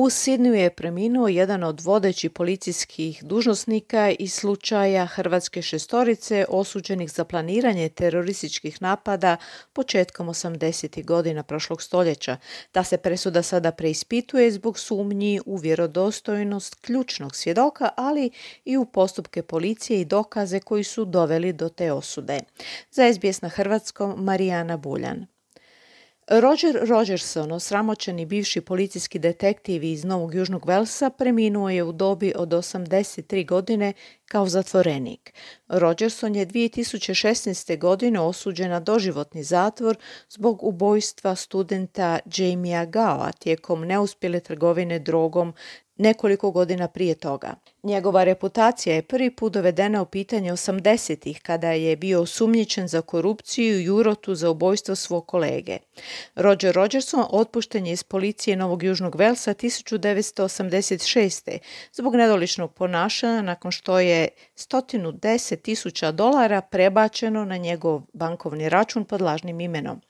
U Sidniju je preminuo jedan od vodećih policijskih dužnosnika iz slučaja Hrvatske šestorice osuđenih za planiranje terorističkih napada početkom 80. godina prošlog stoljeća. Ta se presuda sada preispituje zbog sumnji u vjerodostojnost ključnog svjedoka, ali i u postupke policije i dokaze koji su doveli do te osude. Za SBS na hrvatskom Marijana Buljan. Roger Rogerson, osramoćeni bivši policijski detektiv iz Novog Južnog Velsa, preminuo je u dobi od 83 godine kao zatvorenik. Rogerson je 2016. godine osuđen na doživotni zatvor zbog ubojstva studenta Jamia Gawa tijekom neuspjele trgovine drogom nekoliko godina prije toga. Njegova reputacija je prvi put dovedena u pitanje 80-ih kada je bio osumnjičen za korupciju i urotu za ubojstvo svog kolege. Roger Rogerson otpušten je iz policije Novog Južnog Velsa 1986. zbog nedoličnog ponašanja nakon što je 110 tisuća dolara prebačeno na njegov bankovni račun pod lažnim imenom.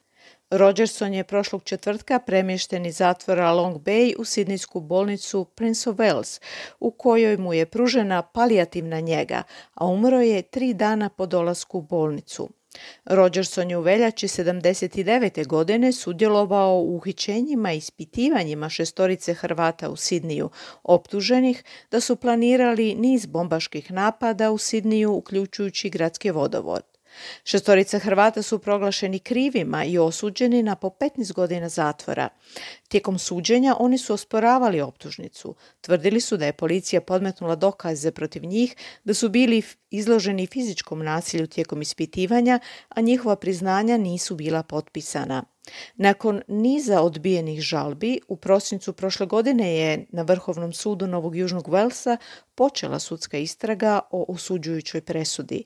Rogerson je prošlog četvrtka premješten iz zatvora Long Bay u sidnijsku bolnicu Prince of Wales, u kojoj mu je pružena palijativna njega, a umro je tri dana po dolasku u bolnicu. Rogerson je u veljači 79. godine sudjelovao u uhićenjima i ispitivanjima šestorice Hrvata u Sidniju, optuženih da su planirali niz bombaških napada u Sidniju, uključujući gradski vodovod. Šestorica Hrvata su proglašeni krivima i osuđeni na po 15 godina zatvora. Tijekom suđenja oni su osporavali optužnicu. Tvrdili su da je policija podmetnula dokaze protiv njih, da su bili izloženi fizičkom nasilju tijekom ispitivanja, a njihova priznanja nisu bila potpisana. Nakon niza odbijenih žalbi, u prosincu prošle godine je na Vrhovnom sudu Novog Južnog Velsa počela sudska istraga o osuđujućoj presudi.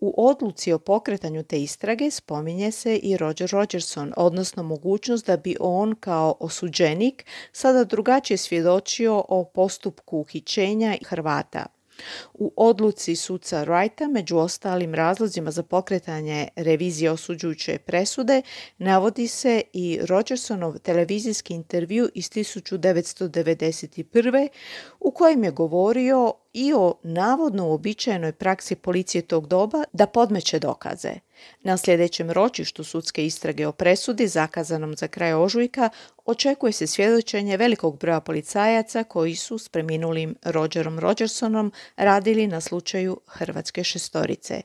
U odluci o pokretanju te istrage spominje se i Roger Rogerson, odnosno mogućnost da bi on kao osuđenik sada drugačije svjedočio o postupku uhićenja Hrvata. U odluci suca Wrighta, među ostalim razlozima za pokretanje revizije osuđujuće presude, navodi se i Rogersonov televizijski intervju iz 1991. u kojem je govorio i o navodno uobičajenoj praksi policije tog doba da podmeće dokaze. Na sljedećem ročištu sudske istrage o presudi, zakazanom za kraj ožujka, očekuje se svjedočenje velikog broja policajaca koji su s preminulim Rogerom Rogersonom radili na slučaju Hrvatske šestorice.